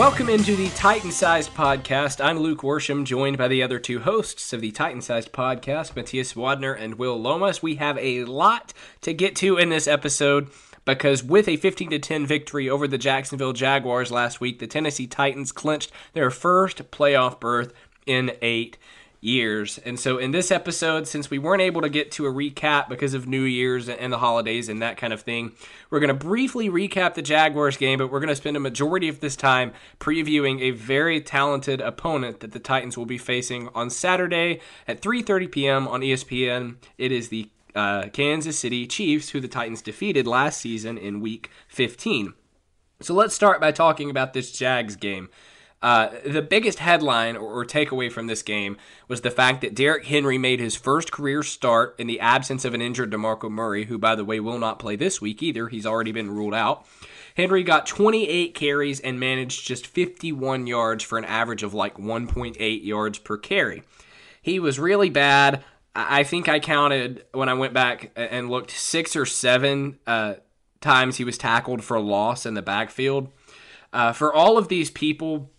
Welcome into the Titan Sized Podcast. I'm Luke Worsham, joined by the other two hosts of the Titan Sized Podcast, Matthias Wadner and Will Lomas. We have a lot to get to in this episode because with a 15 to 10 victory over the Jacksonville Jaguars last week, the Tennessee Titans clinched their first playoff berth in eight years. And so, in this episode, since we weren't able to get to a recap because of New Year's and the holidays and that kind of thing, we're going to briefly recap the Jaguars game, but we're going to spend a majority of this time previewing a very talented opponent that the Titans will be facing on Saturday at 3:30 p.m. on ESPN. It is the uh, Kansas City Chiefs, who the Titans defeated last season in Week 15. So let's start by talking about this Jags game. Uh, the biggest headline or, or, takeaway from this game was the fact that Derrick Henry made his first career start in the absence of an injured DeMarco Murray, who, by the way, will not play this week either. He's already been ruled out. Henry got 28 carries and managed just 51 yards for an average of like 1.8 yards per carry. He was really bad. I think I counted when I went back and looked six or seven uh, times he was tackled for a loss in the backfield. Uh, for all of these people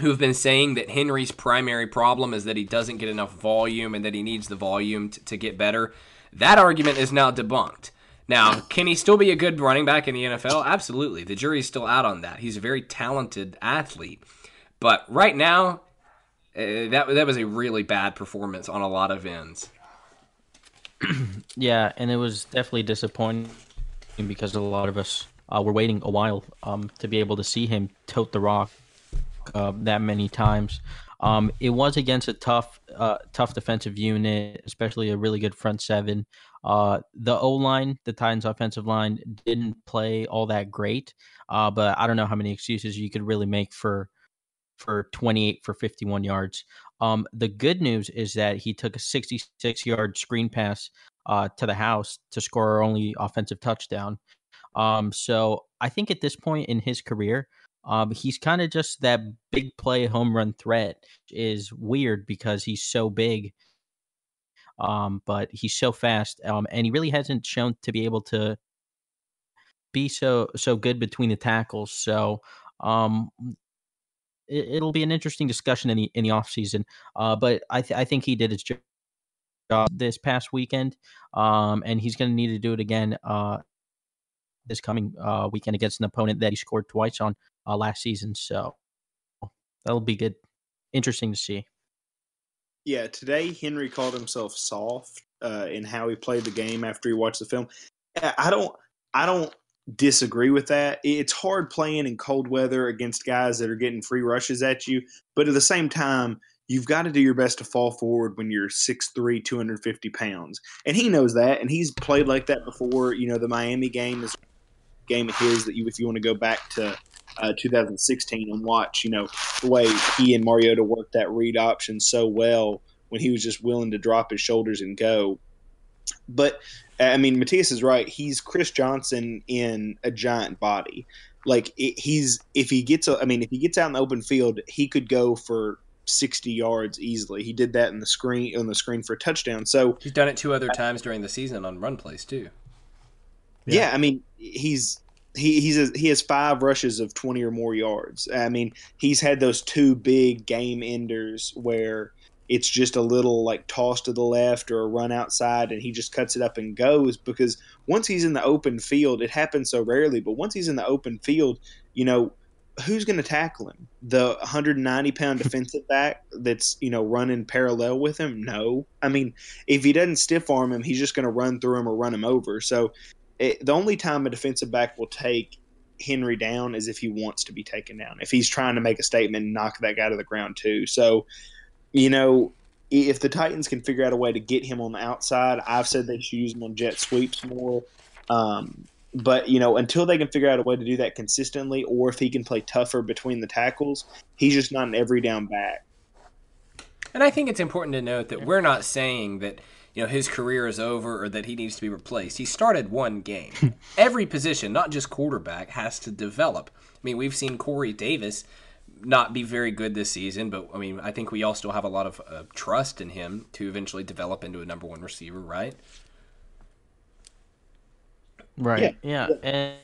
who've been saying that Henry's primary problem is that he doesn't get enough volume and that he needs the volume to, to get better. That argument is now debunked. Now, can he still be a good running back in the NFL? Absolutely. The jury's still out on that. He's a very talented athlete. But right now, uh, that that was a really bad performance on a lot of ends. yeah, and it was definitely disappointing because a lot of us uh, were waiting a while um, to be able to see him tote the rock uh, that many times. Um, it was against a tough, uh, tough defensive unit, especially a really good front seven. Uh, the O line, the Titans' offensive line, didn't play all that great, uh, but I don't know how many excuses you could really make for for 28 for 51 yards. Um, the good news is that he took a 66 yard screen pass uh, to the house to score our only offensive touchdown. Um, so I think at this point in his career, um, he's kind of just that big play home run threat. Is weird because he's so big, um, but he's so fast, um, and he really hasn't shown to be able to be so so good between the tackles. So um, it, will be an interesting discussion in the in the off season. Uh, but I th- I think he did his job this past weekend, um, and he's going to need to do it again uh, this coming uh, weekend against an opponent that he scored twice on uh, last season. So that'll be good, interesting to see. Yeah, today Henry called himself soft uh, in how he played the game after he watched the film. I don't, I don't disagree with that. It's hard playing in cold weather against guys that are getting free rushes at you, but at the same time, you've got to do your best to fall forward when you're 6'3", 250 pounds. And he knows that, and he's played like that before. You know, the Miami game is game of his that you, if you want to go back to uh, 2016 and watch, you know, the way he and Mariota worked that read option so well when he was just willing to drop his shoulders and go. But I mean, Matthias is right. He's Chris Johnson in a giant body. Like it, he's if he gets, a, I mean, if he gets out in the open field, he could go for 60 yards easily. He did that in the screen on the screen for a touchdown. So he's done it two other times during the season on run plays too. Yeah, yeah I mean he's he he's a, he has five rushes of 20 or more yards. I mean he's had those two big game enders where it's just a little like toss to the left or a run outside and he just cuts it up and goes because once he's in the open field it happens so rarely but once he's in the open field you know who's going to tackle him? The 190 pound defensive back that's you know running parallel with him? No. I mean, if he doesn't stiff arm him, he's just going to run through him or run him over. So it, the only time a defensive back will take Henry down is if he wants to be taken down. If he's trying to make a statement and knock that guy to the ground too. So you know. If the Titans can figure out a way to get him on the outside, I've said they should use him on jet sweeps more. Um, but you know, until they can figure out a way to do that consistently, or if he can play tougher between the tackles, he's just not an every down back. And I think it's important to note that we're not saying that you know his career is over or that he needs to be replaced. He started one game. Every position, not just quarterback, has to develop. I mean, we've seen Corey Davis not be very good this season, but I mean, I think we all still have a lot of uh, trust in him to eventually develop into a number one receiver, right? Right. Yeah. yeah. And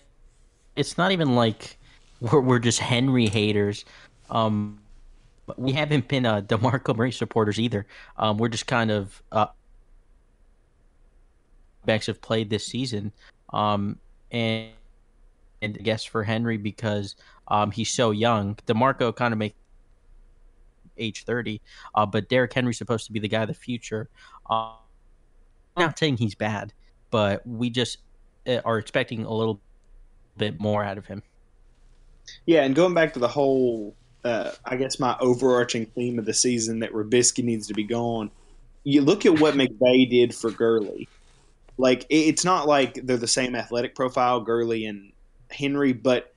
it's not even like we're, we're just Henry haters. Um, we haven't been uh, DeMarco Murray supporters either. Um, we're just kind of uh, backs have played this season. Um, and and I guess for Henry because um, he's so young. DeMarco kind of makes age 30, uh, but Derrick Henry's supposed to be the guy of the future. Uh, I'm not saying he's bad, but we just uh, are expecting a little bit more out of him. Yeah, and going back to the whole, uh, I guess my overarching theme of the season that Robiskie needs to be gone. You look at what McVay did for Gurley. Like it's not like they're the same athletic profile, Gurley and Henry, but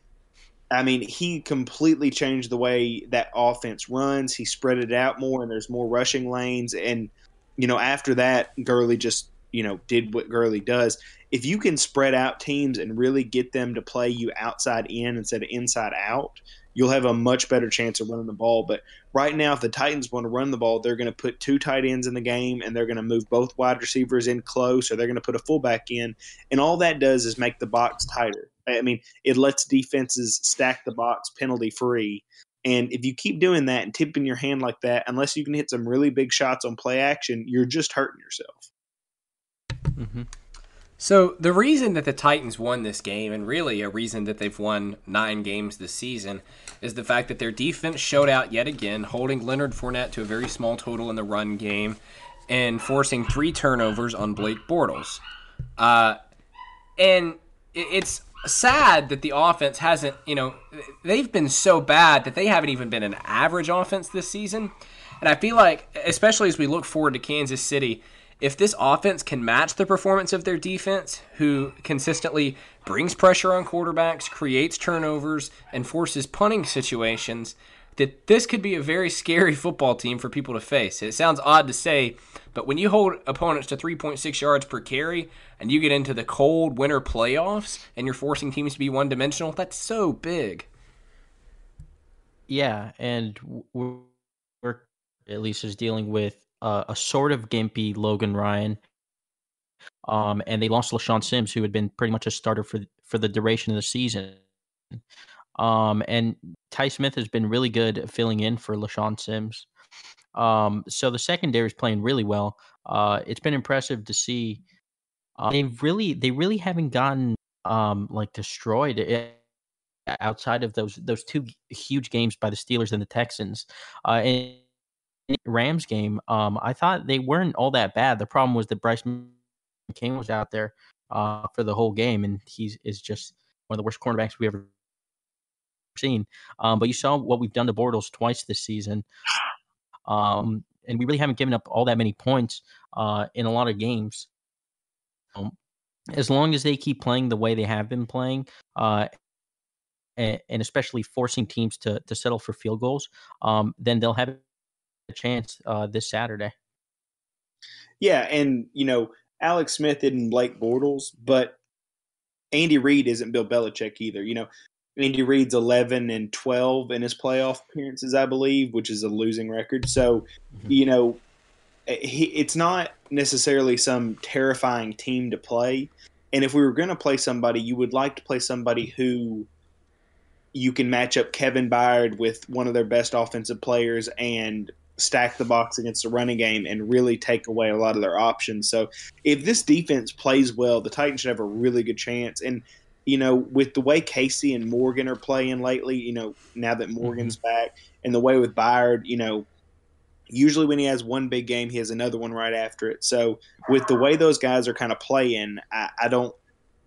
I mean, he completely changed the way that offense runs. He spread it out more, and there's more rushing lanes. And you know, after that, Gurley just you know did what Gurley does if you can spread out teams and really get them to play you outside in instead of inside out, you'll have a much better chance of running the ball. But right now, if the Titans want to run the ball, they're going to put two tight ends in the game and they're going to move both wide receivers in close or they're going to put a fullback in. And all that does is make the box tighter. I mean, it lets defenses stack the box penalty free. And if you keep doing that and tipping your hand like that, unless you can hit some really big shots on play action, you're just hurting yourself. Mm-hmm. So the reason that the Titans won this game, and really a reason that they've won nine games this season, is the fact that their defense showed out yet again, holding Leonard Fournette to a very small total in the run game, and forcing three turnovers on Blake Bortles. Uh, and it's sad that the offense hasn't, you know, they've been so bad that they haven't even been an average offense this season. And I feel like, especially as we look forward to Kansas City, if this offense can match the performance of their defense, who consistently brings pressure on quarterbacks, creates turnovers, and forces punting situations, that this could be a very scary football team for people to face. It sounds odd to say, but when you hold opponents to 3.6 yards per carry and you get into the cold winter playoffs and you're forcing teams to be one dimensional, that's so big. Yeah, and we're at least is dealing with uh, a sort of gimpy Logan Ryan. Um, and they lost LeShaun Sims, who had been pretty much a starter for for the duration of the season. Um, and Tye Smith has been really good filling in for LeShaun Sims. Um, so the secondary is playing really well. Uh, it's been impressive to see. Uh, they really, they really haven't gotten um, like destroyed outside of those those two huge games by the Steelers and the Texans. Uh, and Rams game, um, I thought they weren't all that bad. The problem was that Brice McCain was out there uh, for the whole game, and he's is just one of the worst cornerbacks we ever seen. Um, but you saw what we've done to Bortles twice this season. Um, and we really haven't given up all that many points uh, in a lot of games. Um, as long as they keep playing the way they have been playing, uh, and, and, especially forcing teams to to settle for field goals, um, then they'll have a chance uh, this Saturday. Yeah, and you know Alex Smith isn't Blake Bortles, but Andy Reid isn't Bill Belichick either. You know, Andy Reid's 11 and 12 in his playoff appearances, I believe, which is a losing record. So, mm-hmm. you know, he, it's not necessarily some terrifying team to play. And if we were going to play somebody, you would like to play somebody who you can match up Kevin Byard with one of their best offensive players and stack the box against the running game and really take away a lot of their options. So if this defense plays well, the Titans should have a really good chance. And you know, with the way Casey and Morgan are playing lately, you know, now that Morgan's mm-hmm. back, and the way with Byard, you know, usually when he has one big game, he has another one right after it. So with the way those guys are kind of playing, I, I don't,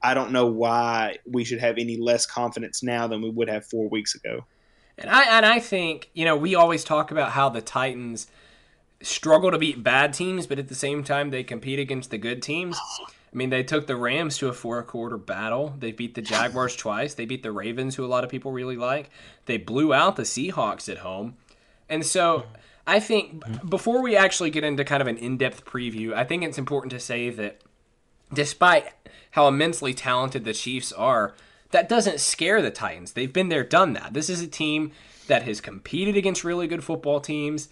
I don't know why we should have any less confidence now than we would have four weeks ago. And I and I think you know we always talk about how the Titans struggle to beat bad teams, but at the same time they compete against the good teams. I mean, they took the Rams to a four quarter battle. They beat the Jaguars twice. They beat the Ravens, who a lot of people really like. They blew out the Seahawks at home. And so I think before we actually get into kind of an in depth preview, I think it's important to say that despite how immensely talented the Chiefs are, that doesn't scare the Titans. They've been there, done that. This is a team that has competed against really good football teams.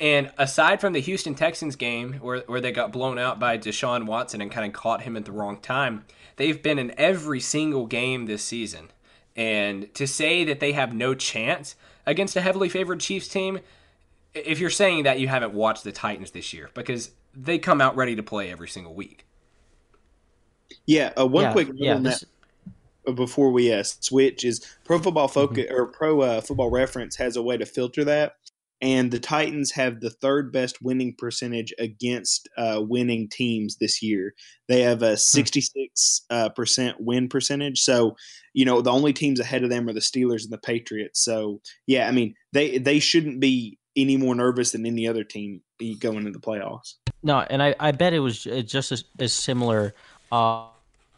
And aside from the Houston Texans game where, where they got blown out by Deshaun Watson and kind of caught him at the wrong time, they've been in every single game this season. And to say that they have no chance against a heavily favored Chiefs team, if you're saying that, you haven't watched the Titans this year because they come out ready to play every single week. Yeah, uh, one yeah, quick yeah, this... uh, before we uh, switch is Pro Football Focus mm-hmm. or Pro uh, Football Reference has a way to filter that and the Titans have the third best winning percentage against uh, winning teams this year. They have a 66 uh, percent win percentage. So, you know, the only teams ahead of them are the Steelers and the Patriots. So, yeah, I mean, they they shouldn't be any more nervous than any other team going into the playoffs. No, and I, I bet it was just as, as similar uh,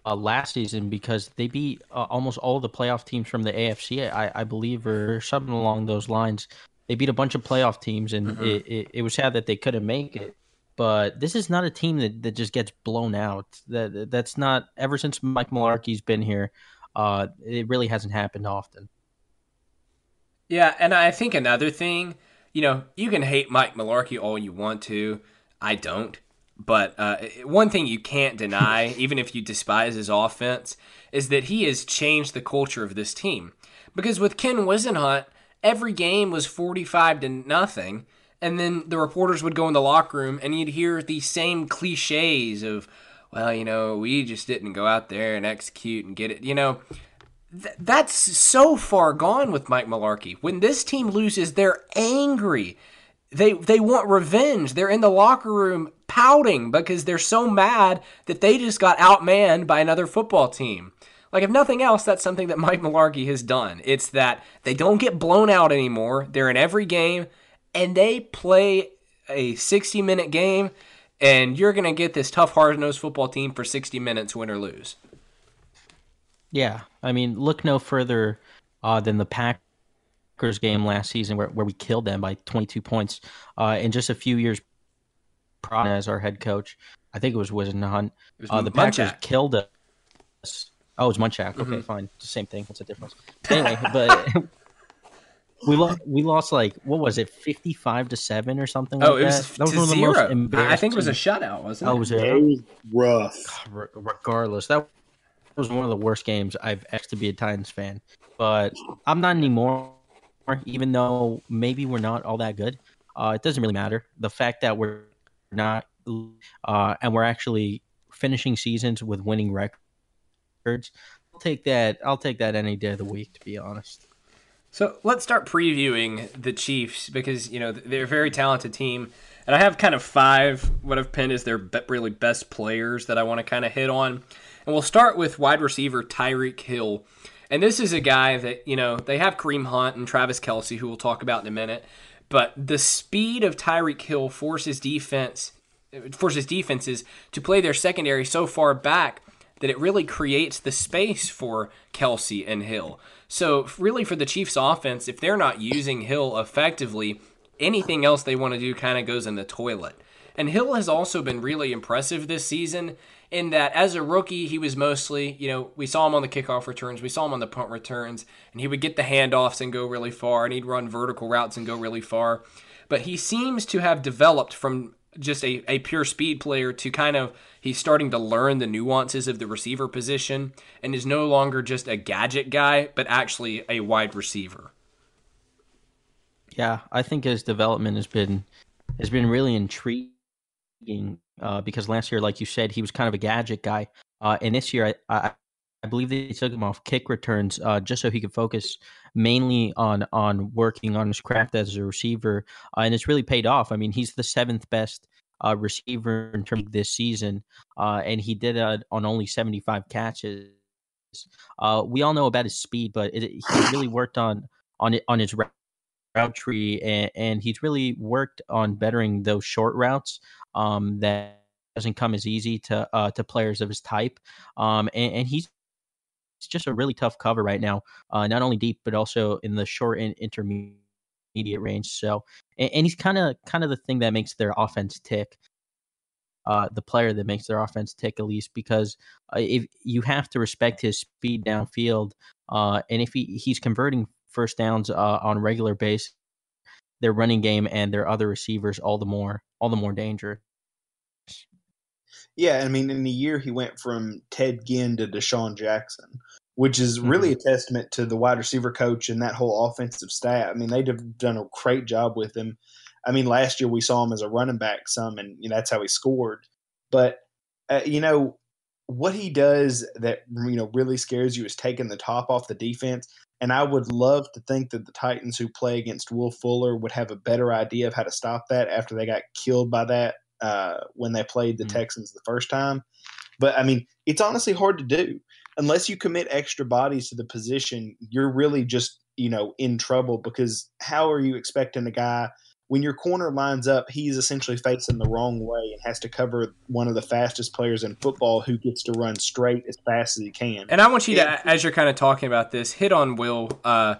uh, last season because they beat uh, almost all the playoff teams from the AFC, I, I believe, or something along those lines. They beat a bunch of playoff teams, and mm-hmm. it, it, it, was sad that they couldn't make it. But this is not a team that, that just gets blown out. That that's not ever since Mike Mularkey's been here. Uh, it really hasn't happened often. Yeah, and I think another thing, you know, you can hate Mike Mularkey all you want to. I don't. But uh, one thing you can't deny, even if you despise his offense, is that he has changed the culture of this team. Because with Ken Whisenhunt, every game was 45 to nothing. And then the reporters would go in the locker room and you'd hear these same cliches of, well, you know, we just didn't go out there and execute and get it. You know, th- that's so far gone with Mike Mularkey. When this team loses, they're angry. They they want revenge. They're in the locker room pouting because they're so mad that they just got outmanned by another football team. Like, if nothing else, that's something that Mike Mularkey has done. It's that they don't get blown out anymore. They're in every game, and they play a 60 minute game, and you're going to get this tough, hard nosed football team for 60 minutes, win or lose. Yeah. I mean, look no further uh, than the Packers game last season where, where we killed them by 22 points. Uh, in just a few years prior as our head coach, I think it was Whisenhunt. Uh, the Packers killed us Oh, it's Munchak. Okay, mm-hmm. fine. It's the same thing. What's the difference? Anyway, but we lost. We lost like what was it, fifty-five to seven or something? Oh, like it was that, that was one of the most embarrassing. I think it was a shutout, wasn't it? Oh, was it? It was rough. regardless, that was one of the worst games I've ever to be a Titans fan. But I'm not anymore. Even though maybe we're not all that good, uh, it doesn't really matter. The fact that we're not, uh, and we're actually finishing seasons with winning records. I'll take that. I'll take that any day of the week, to be honest. So let's start previewing the Chiefs because you know they're a very talented team, and I have kind of five what I've pinned is their really best players that I want to kind of hit on, and we'll start with wide receiver Tyreek Hill, and this is a guy that you know they have Kareem Hunt and Travis Kelce, who we'll talk about in a minute, but the speed of Tyreek Hill forces defense forces defenses to play their secondary so far back that it really creates the space for Kelce and Hill. So, really, for the Chiefs' offense, if they're not using Hill effectively, anything else they want to do kind of goes in the toilet. And Hill has also been really impressive this season in that as a rookie, he was mostly, you know, we saw him on the kickoff returns, we saw him on the punt returns, and he would get the handoffs and go really far, and he'd run vertical routes and go really far. But he seems to have developed from just a, a pure speed player to kind of he's starting to learn the nuances of the receiver position and is no longer just a gadget guy, but actually a wide receiver. Yeah, I think his development has been has been really intriguing uh, because last year, like you said, he was kind of a gadget guy, uh, and this year I, I, I believe they took him off kick returns uh, just so he could focus mainly on on working on his craft as a receiver, uh, and it's really paid off. I mean, he's the seventh best uh, receiver in terms of this season, uh, and he did it on only seventy five catches. we all know about his speed, but it, he really worked on on it on his route tree, and, and he's really worked on bettering those short routes um, that doesn't come as easy to uh, to players of his type. Um, and, and, he's it's just a really tough cover right now, uh, not only deep but also in the short and intermediate range. So, and, and he's kind of kind of the thing that makes their offense tick. Uh, the player that makes their offense tick at least because uh, if you have to respect his speed downfield, uh, and if he, he's converting first downs uh, on a regular base, their running game and their other receivers all the more all the more dangerous. Yeah, I mean, in a year he went from Ted Ginn to DeSean Jackson, which is really mm-hmm. a testament to the wide receiver coach and that whole offensive staff. I mean, they've done a great job with him. I mean, last year we saw him as a running back some, and you know, that's how he scored. But uh, you know what he does that you know really scares you is taking the top off the defense. And I would love to think that the Titans who play against Will Fuller would have a better idea of how to stop that after they got killed by that uh, when they played the mm-hmm. Texans the first time. But I mean, it's honestly hard to do unless you commit extra bodies to the position. You're really just you know in trouble because how are you expecting a guy when your corner lines up, he's essentially facing the wrong way and has to cover one of the fastest players in football who gets to run straight as fast as he can. And I want you to, as you're kind of talking about this, hit on Will. Uh,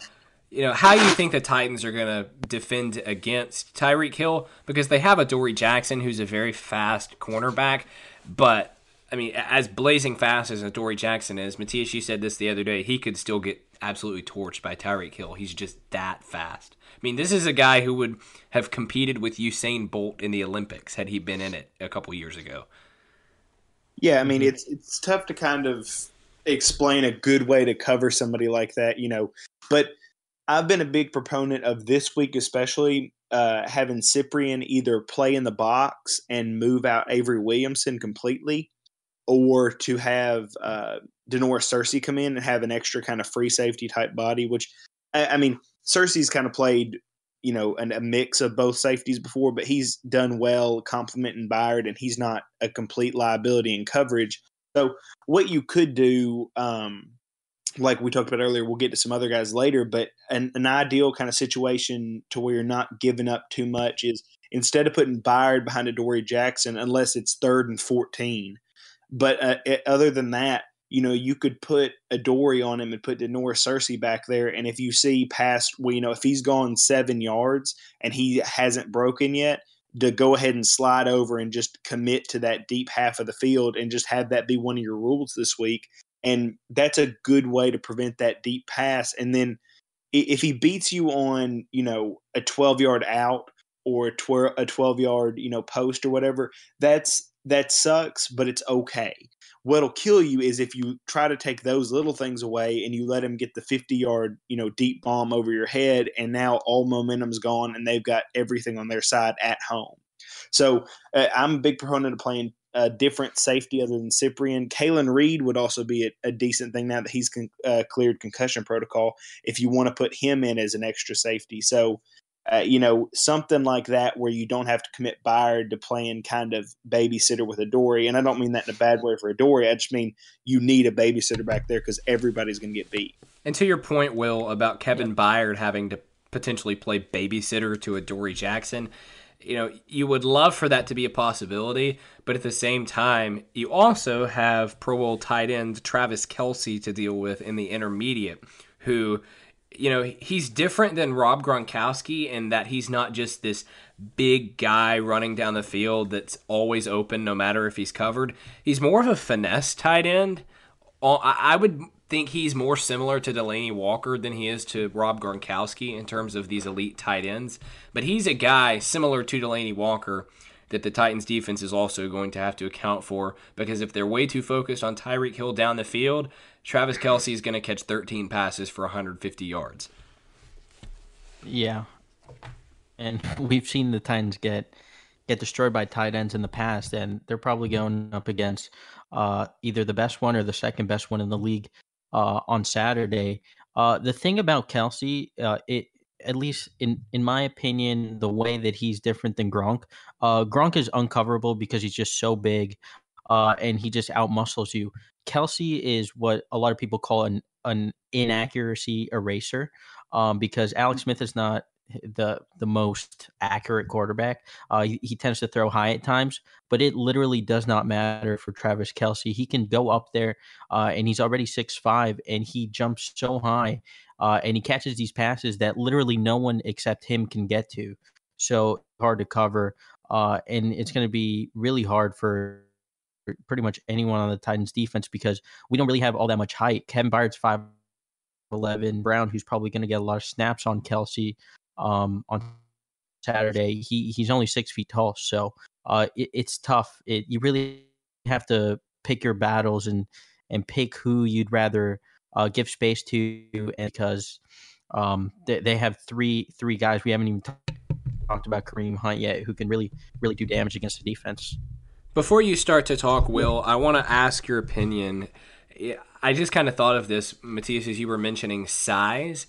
you know how you think the Titans are going to defend against Tyreek Hill because they have Adoree Jackson, who's a very fast cornerback, but I mean, as blazing fast as Dory Jackson is, Matthias, you said this the other day, he could still get absolutely torched by Tyreek Hill. He's just that fast. I mean, this is a guy who would have competed with Usain Bolt in the Olympics had he been in it a couple years ago. Yeah, I mean, mm-hmm. it's it's tough to kind of explain a good way to cover somebody like that, you know. But I've been a big proponent of this week, especially uh, having Cyprien either play in the box and move out Avery Williamson completely, or to have uh, Da'Norris Searcy come in and have an extra kind of free safety type body. Which I, I mean, Searcy's kind of played, you know, an, a mix of both safeties before, but he's done well complementing Byard, and he's not a complete liability in coverage. So what you could do, um, like we talked about earlier, we'll get to some other guys later, but an, an ideal kind of situation to where you're not giving up too much is instead of putting Byard behind Adoree Jackson, unless it's third and 14. But uh, other than that, you know, you could put Adoree on him and put Da'Norris Searcy back there. And if you see past, well, you know, if he's gone seven yards and he hasn't broken yet, to go ahead and slide over and just commit to that deep half of the field and just have that be one of your rules this week. And that's a good way to prevent that deep pass. And then if he beats you on, you know, a 12 yard out or a 12, a 12 yard, you know, post or whatever, that's that sucks, but it's okay. What'll kill you is if you try to take those little things away and you let them get the 50 yard you know deep bomb over your head and now all momentum's gone and they've got everything on their side at home. So uh, i'm a big proponent of playing a different safety other than cyprien Kalan Reed would also be a, a decent thing now that he's con- uh, cleared concussion protocol if you want to put him in as an extra safety. So uh, you know, something like that where you don't have to commit Byard to playing kind of babysitter with Adoree. And I don't mean that in a bad way for Adoree. I just mean you need a babysitter back there because everybody's going to get beat. And to your point, Will, about Kevin Byard having to potentially play babysitter to Adoree Jackson. You know, you would love for that to be a possibility, but at the same time, you also have Pro Bowl tight end Travis Kelce to deal with in the intermediate, who, you know, he's different than Rob Gronkowski in that he's not just this big guy running down the field that's always open no matter if he's covered. He's more of a finesse tight end. Uh, I would think he's more similar to Delanie Walker than he is to Rob Gronkowski in terms of these elite tight ends. But he's a guy similar to Delanie Walker that the Titans defense is also going to have to account for because if they're way too focused on Tyreek Hill down the field, Travis Kelce is going to catch 13 passes for 150 yards. Yeah. And we've seen the Titans get get destroyed by tight ends in the past, and they're probably going up against uh, either the best one or the second best one in the league uh, on Saturday. Uh, the thing about Kelce, uh, it at least in in my opinion, the way that he's different than Gronk. Uh, Gronk is uncoverable because he's just so big, uh, and he just outmuscles you. Kelce is what a lot of people call an an inaccuracy eraser, um, because Alex Smith is not the the most accurate quarterback. Uh, he, he, tends to throw high at times, but it literally does not matter for Travis Kelce. He can go up there, uh, and he's already six five, and he jumps so high, uh, and he catches these passes that literally no one except him can get to. So hard to cover, uh, and it's going to be really hard for pretty much anyone on the Titans defense because we don't really have all that much height. Kevin Byard's five eleven. Brown, who's probably going to get a lot of snaps on Kelce um, on Saturday. He he's only six feet tall, so uh, it, it's tough. It, you really have to pick your battles and and pick who you'd rather uh, give space to, and because um, they, they have three three guys we haven't even talked about Kareem Hunt yet, who can really really do damage against the defense. Before you start to talk, Will, I want to ask your opinion. I just kind of thought of this, Matthias, as you were mentioning size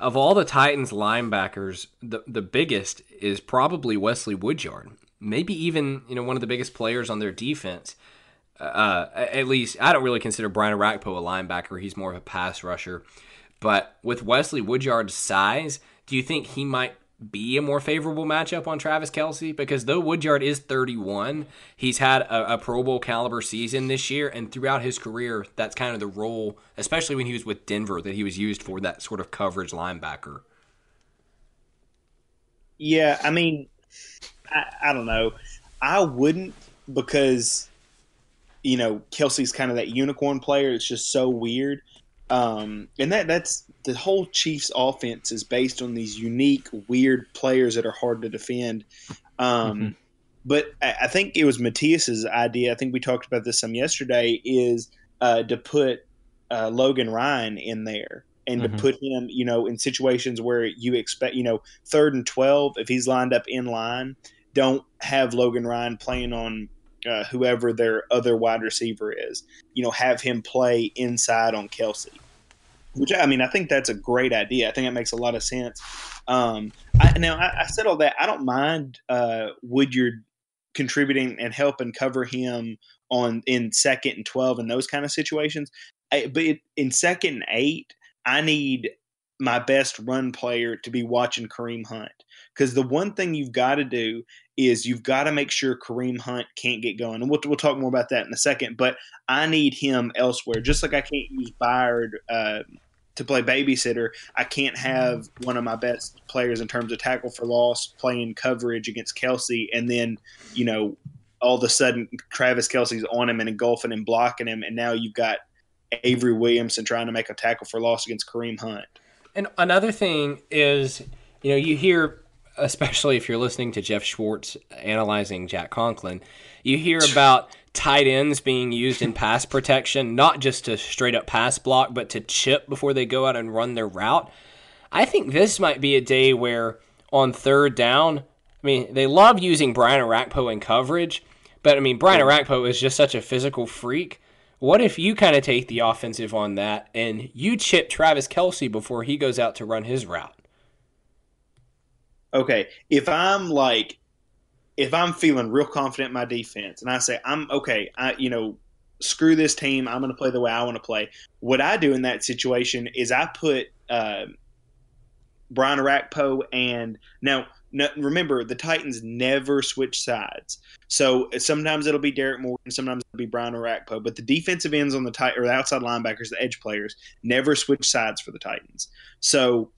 of all the Titans linebackers, the the biggest is probably Wesley Woodyard. Maybe even you know one of the biggest players on their defense. Uh, at least I don't really consider Brian Orakpo a linebacker. He's more of a pass rusher. But with Wesley Woodyard's size, do you think he might be a more favorable matchup on Travis Kelce? because though Woodyard is 31, he's had a, a, Pro Bowl caliber season this year, and throughout his career, that's kind of the role, especially when he was with Denver, that he was used for that sort of coverage linebacker. Yeah, I mean, I, I don't know. I wouldn't because you know Kelce's kind of that unicorn player. It's just so weird. Um, and that that's the whole Chiefs offense is based on these unique, weird players that are hard to defend. Um, mm-hmm. But I, I, think it was Matthias's idea. I think we talked about this some yesterday. Is uh, to put uh, Logan Ryan in there and mm-hmm. to put him, you know, in situations where you expect, you know, third and twelve, if he's lined up in line, don't have Logan Ryan playing on uh, whoever their other wide receiver is. You know, have him play inside on Kelce. Which I mean, I think that's a great idea. I think it makes a lot of sense. Um, I, now, I, I, said all that. I don't mind uh, Woodyard contributing and helping cover him on in second and twelve and those kind of situations. I, but it, in second and eight, I need my best run player to be watching Kareem Hunt. Because the one thing you've got to do is you've got to make sure Kareem Hunt can't get going. And we'll, we'll talk more about that in a second. But I need him elsewhere. Just like I can't use Byard uh, to play babysitter, I can't have one of my best players in terms of tackle for loss playing coverage against Kelce And then, you know, all of a sudden Travis Kelce's on him and engulfing and blocking him. And now you've got Avery Williamson trying to make a tackle for loss against Kareem Hunt. And another thing is, you know, you hear especially if you're listening to Geoff Schwartz analyzing Jack Conklin, you hear about tight ends being used in pass protection, not just to straight up pass block, but to chip before they go out and run their route. I think this might be a day where on third down, I mean, they love using Brian Orakpo in coverage, but I mean, Brian Orakpo is just such a physical freak. What if you kind of take the offensive on that and you chip Travis Kelce before he goes out to run his route? Okay, if I'm like, if I'm feeling real confident in my defense, and I say I'm okay, I you know, screw this team, I'm going to play the way I want to play. What I do in that situation is I put uh, Brian Orakpo and now no, remember the Titans never switch sides. So sometimes it'll be Derrick Morgan, sometimes it'll be Brian Orakpo, but the defensive ends on the tight or the outside linebackers, the edge players, never switch sides for the Titans. So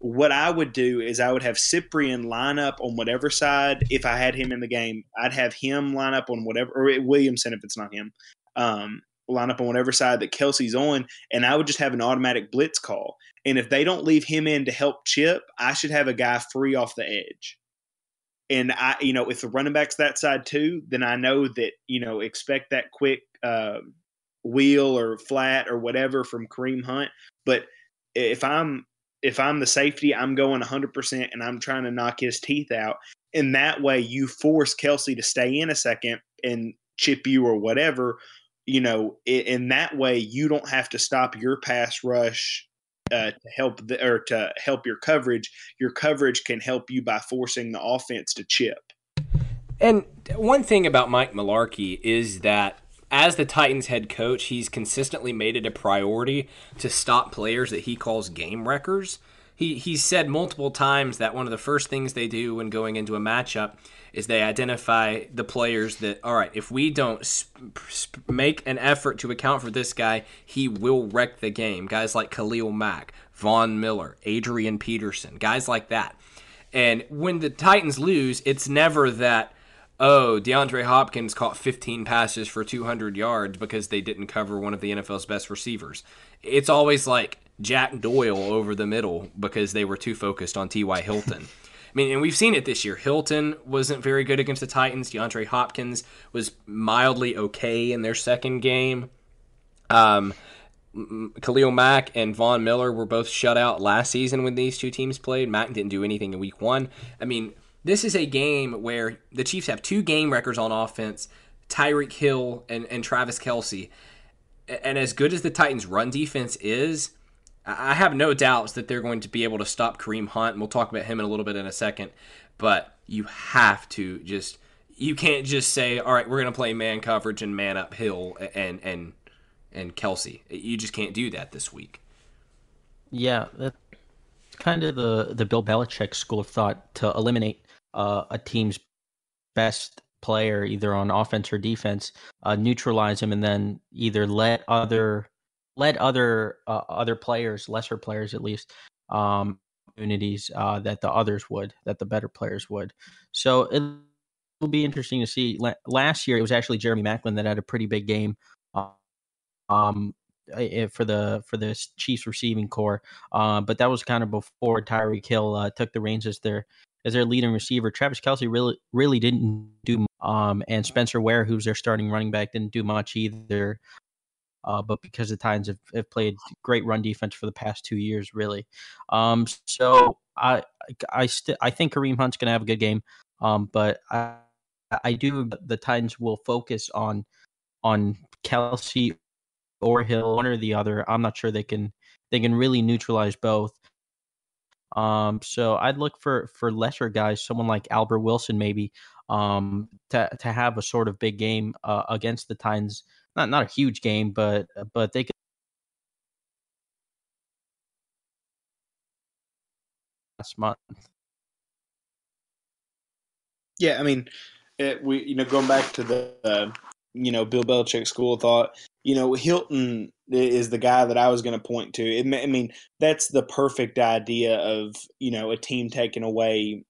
what I would do is I would have Cyprien line up on whatever side. If I had him in the game, I'd have him line up on whatever, or Williamson if it's not him, um, line up on whatever side that Kelce's on, and I would just have an automatic blitz call. And if they don't leave him in to help Chip, I should have a guy free off the edge. And I, you know, if the running back's that side too, then I know that you know expect that quick uh, wheel or flat or whatever from Kareem Hunt. But if I'm if I'm the safety, I'm going 100% and I'm trying to knock his teeth out. And that way, you force Kelce to stay in a second and chip you or whatever. You know, in that way, you don't have to stop your pass rush uh, to help the, or to help your coverage. Your coverage can help you by forcing the offense to chip. And one thing about Mike Mularkey is that as the Titans head coach, he's consistently made it a priority to stop players that he calls game wreckers. He he's said multiple times that one of the first things they do when going into a matchup is they identify the players that all right, if we don't sp- sp- make an effort to account for this guy, he will wreck the game. Guys like Khalil Mack, Von Miller, Adrian Peterson, guys like that. And when the Titans lose, it's never that oh, DeAndre Hopkins caught 15 passes for 200 yards because they didn't cover one of the NFL's best receivers. It's always like Jack Doyle over the middle because they were too focused on T.Y. Hilton. I mean, and we've seen it this year. Hilton wasn't very good against the Titans. DeAndre Hopkins was mildly okay in their second game. Um, Khalil Mack and Von Miller were both shut out last season when these two teams played. Mack didn't do anything in week one. I mean, this is a game where the Chiefs have two game wreckers on offense Tyreek Hill and, and Travis Kelce. And as good as the Titans' run defense is, I have no doubts that they're going to be able to stop Kareem Hunt. And we'll talk about him in a little bit in a second. But you have to just you can't just say, all right, we're going to play man coverage and man up Hill and and and Kelce. You just can't do that this week. Yeah, that's kind of the the Bill Belichick school of thought to eliminate uh, a team's best player, either on offense or defense, uh, neutralize him, and then either let other let other uh, other players, lesser players at least, um, opportunities uh, that the others would, that the better players would. So it will be interesting to see. Last year, it was actually Jeremy Maclin that had a pretty big game. Um, for the for the Chiefs receiving core, uh, but that was kind of before Tyreek Hill uh, took the reins as their as their leading receiver. Travis Kelce really really didn't do, um, and Spencer Ware, who's their starting running back, didn't do much either. Uh, but because the Titans have, have played great run defense for the past two years, really. Um, so I I st- I think Kareem Hunt's gonna have a good game. Um, but I I do the Titans will focus on on Kelce or Hill, one or the other. I'm not sure they can they can really neutralize both. Um, so I'd look for for lesser guys, someone like Albert Wilson maybe, um, to to have a sort of big game uh, against the Titans. Not not a huge game, but but they could. Last month. Yeah, I mean, it, we you know going back to the uh, you know Bill Belichick school of thought, you know Hilton is the guy that I was going to point to. It, I mean, that's the perfect idea of you know a team taking away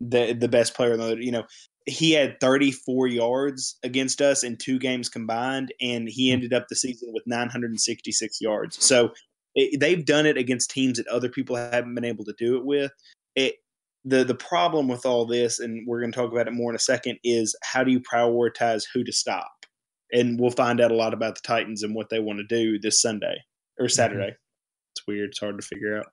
the the best player. The you know he had 34 yards against us in two games combined, and he hmm. ended up the season with 966 yards. So it, they've done it against teams that other people haven't been able to do it with. It the the problem with all this, and we're going to talk about it more in a second, is how do you prioritize who to stop? And we'll find out a lot about the Titans and what they want to do this Sunday or mm-hmm. Saturday. Mm-hmm. It's weird; it's hard to figure out.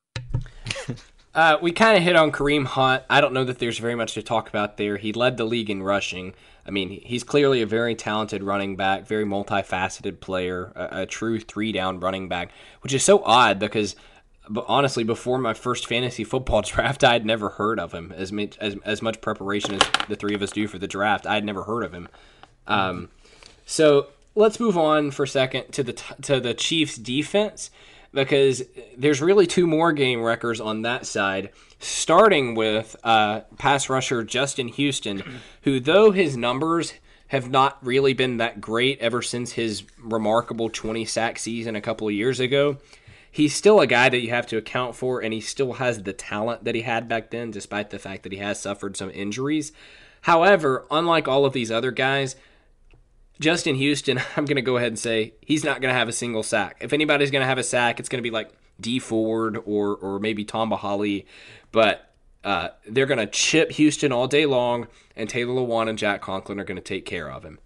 uh, we kind of hit on Kareem Hunt. I don't know that there's very much to talk about there. He led the league in rushing. I mean, he's clearly a very talented running back, very multifaceted player, a, a true three down running back, which is so odd because but honestly, before my first fantasy football draft, I had never heard of him. As much as, as much preparation as the three of us do for the draft, I had never heard of him. Um, so let's move on for a second to the to the Chiefs' defense. because there's really two more game wreckers on that side, starting with uh, pass rusher Justin Houston, who, though his numbers have not really been that great ever since his remarkable 20 sack season a couple of years ago, he's still a guy that you have to account for, and he still has the talent that he had back then, despite the fact that he has suffered some injuries. However, unlike all of these other guys, Justin Houston, I'm going to go ahead and say he's not going to have a single sack. If anybody's going to have a sack, it's going to be like Dee Ford or or maybe Tamba Hali, but uh, they're going to chip Houston all day long, and Taylor Lewan and Jack Conklin are going to take care of him.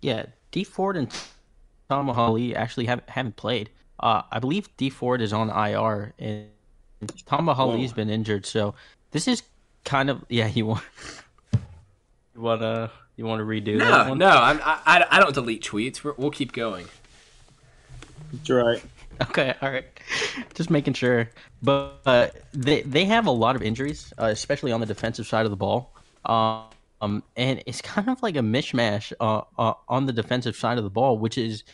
Yeah, Dee Ford and Tamba Hali actually haven't haven't played. Uh, I believe Dee Ford is on IR, and Tamba Hali's been injured, so this is kind of yeah. You want you want to you want to redo that No, one? no, I'm, I I don't delete tweets. We're, we'll keep going. That's right. Okay, all right. Just making sure. But uh, they they have a lot of injuries, uh, especially on the defensive side of the ball. Um, and it's kind of like a mishmash uh, uh, on the defensive side of the ball, which is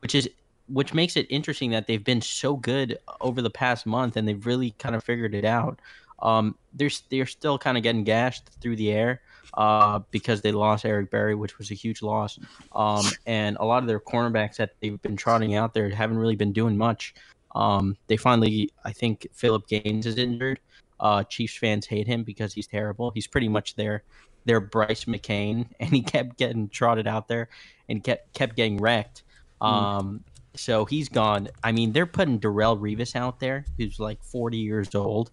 which is which makes it interesting that they've been so good over the past month and they've really kind of figured it out. Um, they're they're still kind of getting gashed through the air uh, because they lost Eric Berry, which was a huge loss. Um, and a lot of their cornerbacks that they've been trotting out there haven't really been doing much. Um, they finally, I think, Philip Gaines is injured. Uh, Chiefs fans hate him because he's terrible. He's pretty much their their Brice McCain, and he kept getting trotted out there and kept kept getting wrecked. Um, so he's gone. I mean, they're putting Darrelle Revis out there, who's like 40 years old.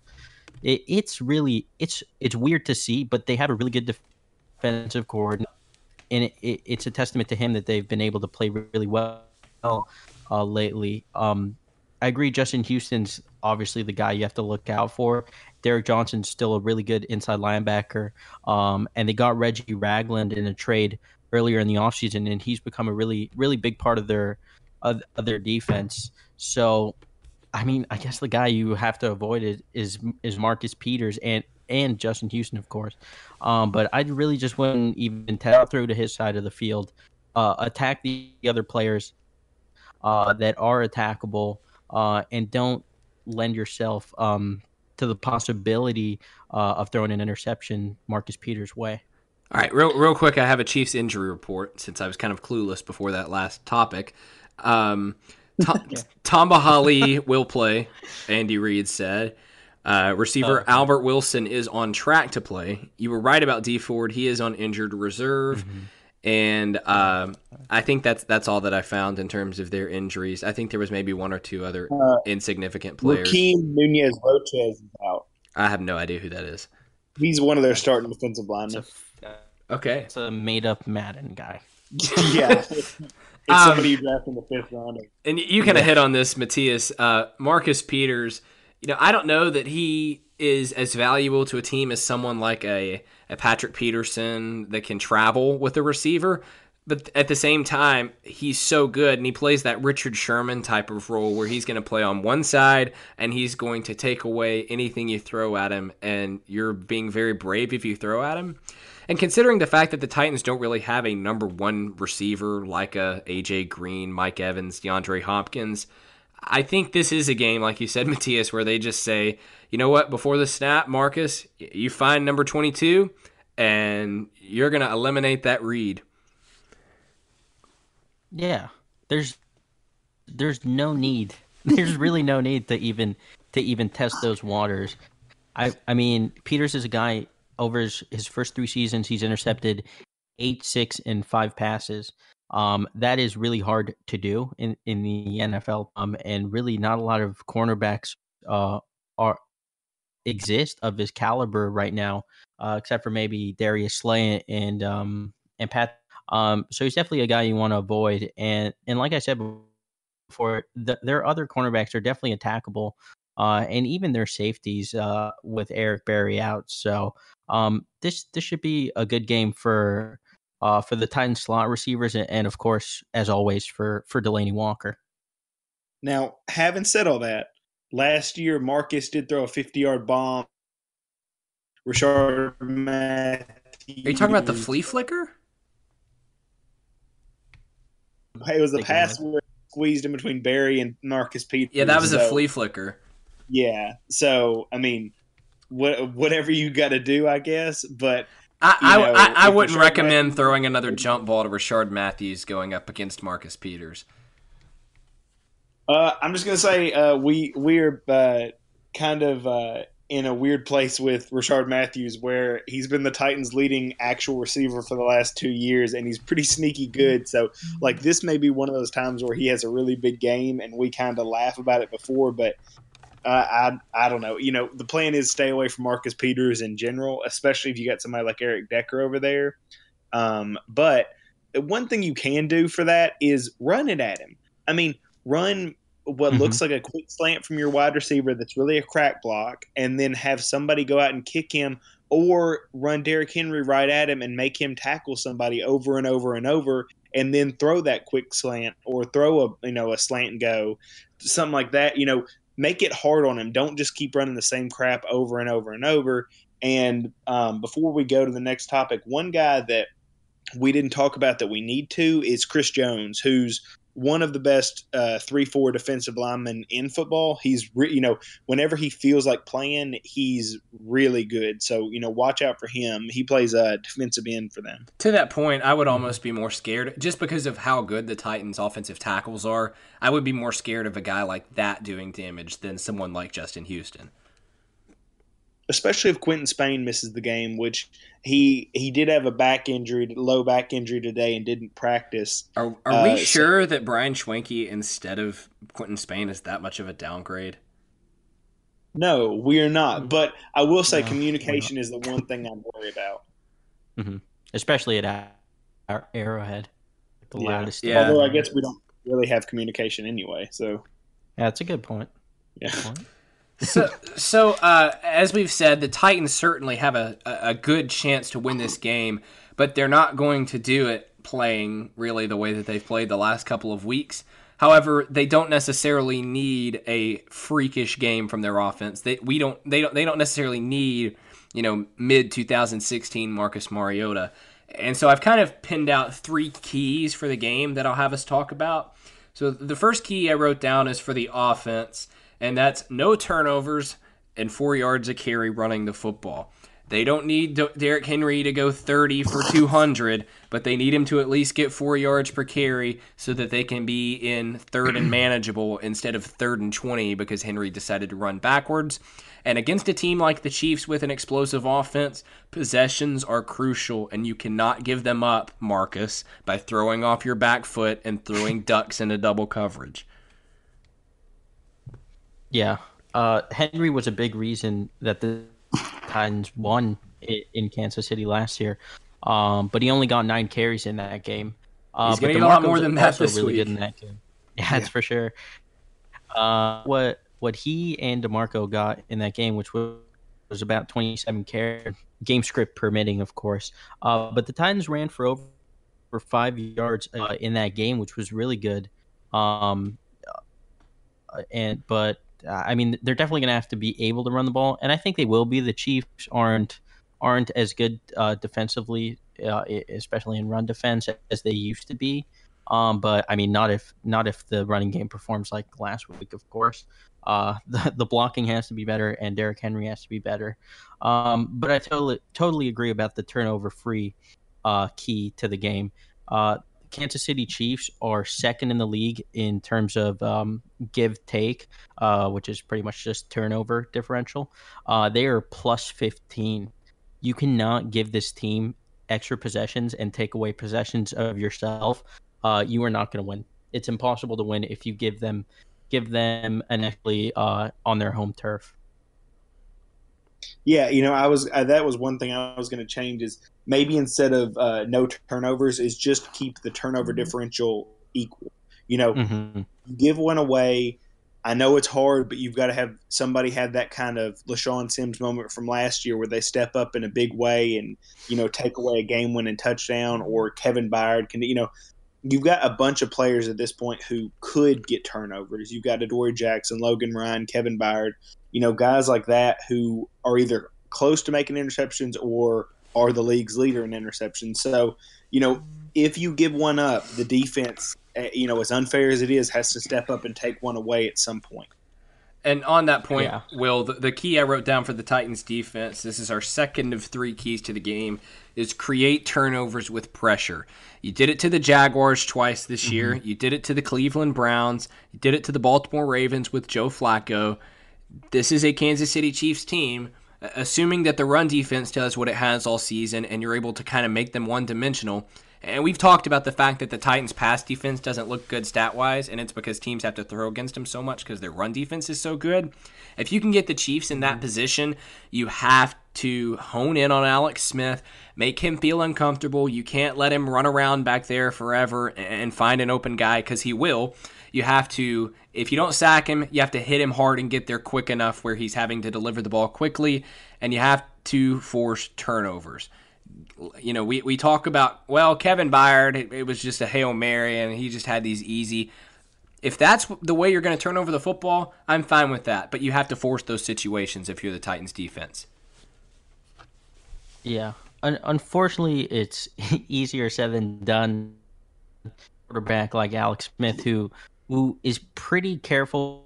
It, it's really it's it's weird to see, but they have a really good defensive coordinator, and it, it, it's a testament to him that they've been able to play really well uh, lately. Um, I agree. Justin Houston's obviously the guy you have to look out for. Derrick Johnson's still a really good inside linebacker, um, and they got Reggie Ragland in a trade earlier in the offseason, and he's become a really really big part of their of, of their defense. So, I mean, I guess the guy you have to avoid is is, is Marcus Peters and and Justin Houston, of course. Um, but I really just wouldn't even tell through to his side of the field. Uh, attack the other players uh, that are attackable, uh, and don't lend yourself um, to the possibility uh, of throwing an interception Marcus Peters' way. All right, real real quick, I have a Chiefs injury report since I was kind of clueless before that last topic. Um, Tom, Tamba Hali will play. Andy Reid said. Uh, receiver okay. Albert Wilson is on track to play. You were right about Dee Ford; he is on injured reserve, and um, I think that's that's all that I found in terms of their injuries. I think there was maybe one or two other Uh, insignificant players. Raheem Nunez Lopez is out. I have no idea who that is. He's one of their starting defensive linemen. Okay, It's a made up Madden guy. yeah. It's Um, somebody you draft in the fifth round. And you kind of hit on this, Matthias. Uh, Marcus Peters, you know, I don't know that he is as valuable to a team as someone like a, a Patrick Peterson that can travel with a receiver. But at the same time, he's so good and he plays that Richard Sherman type of role where he's going to play on one side and he's going to take away anything you throw at him. And you're being very brave if you throw at him. And considering the fact that the Titans don't really have a number one receiver like a AJ Green, Mike Evans, DeAndre Hopkins, I think this is a game, like you said, Matthias, where they just say, you know what, before the snap, Marcus, you find number 22 and you're going to eliminate that read. Yeah, there's there's no need. There's really no need to even to even test those waters. I I mean, Peters is a guy over his, his first three seasons. He's intercepted eight, six, and five passes. Um, that is really hard to do in in the NFL. Um, and really not a lot of cornerbacks uh are exist of his caliber right now, uh, except for maybe Darius Slay and um and Pat um, so he's definitely a guy you want to avoid. And and like I said before, the, their other cornerbacks are definitely attackable, uh, and even their safeties uh, with Eric Berry out. So um, this this should be a good game for uh, for the Titans slot receivers, and, and of course, as always, for for Delanie Walker. Now, having said all that, last year Marcus did throw a 50 yard bomb. Rishard Matthews. Are you talking about the flea flicker? It was a pass of where he squeezed in between Berry and Marcus Peters. Yeah, that was so, a flea flicker. Yeah, so I mean, what whatever you got to do, I guess. But I I, know, I, I wouldn't Rashard recommend throwing another jump ball to Rishard Matthews going up against Marcus Peters. Uh, I'm just gonna say uh, we we're uh, kind of uh, in a weird place with Rishard Matthews, where he's been the Titans' leading actual receiver for the last two years, and he's pretty sneaky good. So, like, this may be one of those times where he has a really big game, and we kind of laugh about it before, but. Uh, I I don't know. You know, the plan is stay away from Marcus Peters in general, especially if you got somebody like Eric Decker over there. Um, but one thing you can do for that is run it at him. I mean, run what Mhm. looks like a quick slant from your wide receiver that's really a crack block, and then have somebody go out and kick him, or run Derrick Henry right at him and make him tackle somebody over and over and over, and then throw that quick slant or throw a you know a slant and go, something like that. You know, make it hard on him. Don't just keep running the same crap over and over and over. And um, before we go to the next topic, one guy that we didn't talk about that we need to is Chris Jones, who's one of the best uh, three four defensive linemen in football. He's re- you know whenever he feels like playing, he's really good. So you know watch out for him. He plays a uh, defensive end for them. To that point, I would almost be more scared just because of how good the Titans' offensive tackles are. I would be more scared of a guy like that doing damage than someone like Justin Houston. Especially if Quinton Spain misses the game, which he he did have a back injury, low back injury today, and didn't practice. Are, are Uh, we so- sure that Brian Schwenke instead of Quinton Spain is that much of a downgrade? No, we are not. But I will say, No, communication is the one thing I'm worried about. especially at our Arrowhead, the Yeah. loudest. Yeah. Although I guess we don't really have communication anyway. So Yeah, that's a good point. yeah. Good point. So, so uh, as we've said, the Titans certainly have a, a good chance to win this game, but they're not going to do it playing really the way that they've played the last couple of weeks. However, they don't necessarily need a freakish game from their offense. They we don't they don't they don't necessarily need you know mid 2016 Marcus Mariota. And so I've kind of pinned out three keys for the game that I'll have us talk about. So the first key I wrote down is for the offense, and that's no turnovers and four yards a carry running the football. They don't need D- Derrick Henry to go 30 for 200, but they need him to at least get four yards per carry so that they can be in third and manageable instead of third and 20 because Henry decided to run backwards. And against a team like the Chiefs with an explosive offense, possessions are crucial, and you cannot give them up, Marcus, by throwing off your back foot and throwing ducks into double coverage. Yeah, uh, Henry was a big reason that the Titans won in Kansas City last year, um, but he only got nine carries in that game. Uh, He's get a lot more than that this really good week. in that game. Yeah, that's for sure. Uh, what what he and Demarco got in that game, which was, was about 27 carries, game script permitting, of course. Uh, but the Titans ran for over for five yards uh, in that game, which was really good. Um, uh, and but I mean, they're definitely going to have to be able to run the ball, and I think they will be. The Chiefs aren't aren't as good uh, defensively, uh, especially in run defense, as they used to be. Um, but I mean, not if not if the running game performs like last week, of course. Uh, the, the blocking has to be better, and Derrick Henry has to be better. Um, but I totally totally agree about the turnover free uh, key to the game. Uh, Kansas City Chiefs are second in the league in terms of um, give take, uh, which is pretty much just turnover differential. Uh, they are plus 15. You cannot give this team extra possessions and take away possessions of yourself. Uh, you are not going to win. It's impossible to win if you give them give them an actually uh, on their home turf. Yeah, you know, I was uh, that was one thing I was going to change is maybe instead of uh, no turnovers is just keep the turnover differential equal. You know, hmm give one away. I know it's hard, but you've got to have somebody have that kind of LeShaun Sims moment from last year where they step up in a big way and you know take away a game-winning touchdown, or Kevin Byard can you know you've got a bunch of players at this point who could get turnovers. You've got Adoree Jackson, Logan Ryan, Kevin Byard, you know guys like that who are either close to making interceptions or are the league's leader in interceptions. So you know, if you give one up, the defense, eh, you know, as unfair as it is, has to step up and take one away at some point. And on that point, Yeah. Will, the, the key I wrote down for the Titans defense, this is our second of three keys to the game, is create turnovers with pressure. You did it to the Jaguars twice this year. You did it to the Cleveland Browns. You did it to the Baltimore Ravens with Joe Flacco. This is a Kansas City Chiefs team, assuming that the run defense does what it has all season and you're able to kind of make them one dimensional. And we've talked about the fact that the Titans' pass defense doesn't look good stat wise, and it's because teams have to throw against them so much because their run defense is so good. If you can get the Chiefs in that mm-hmm. position, you have to hone in on Alex Smith, make him feel uncomfortable. You can't let him run around back there forever and find an open guy because he will. You have to, if you don't sack him, you have to hit him hard and get there quick enough where he's having to deliver the ball quickly, and you have to force turnovers you know, we, we talk about, well, Kevin Byard, it, it was just a Hail Mary and he just had these easy. If that's the way you're going to turn over the football, I'm fine with that. But you have to force those situations if you're the Titans defense. Yeah. Un- unfortunately, it's easier said than done. Quarterback like Alex Smith, who who is pretty careful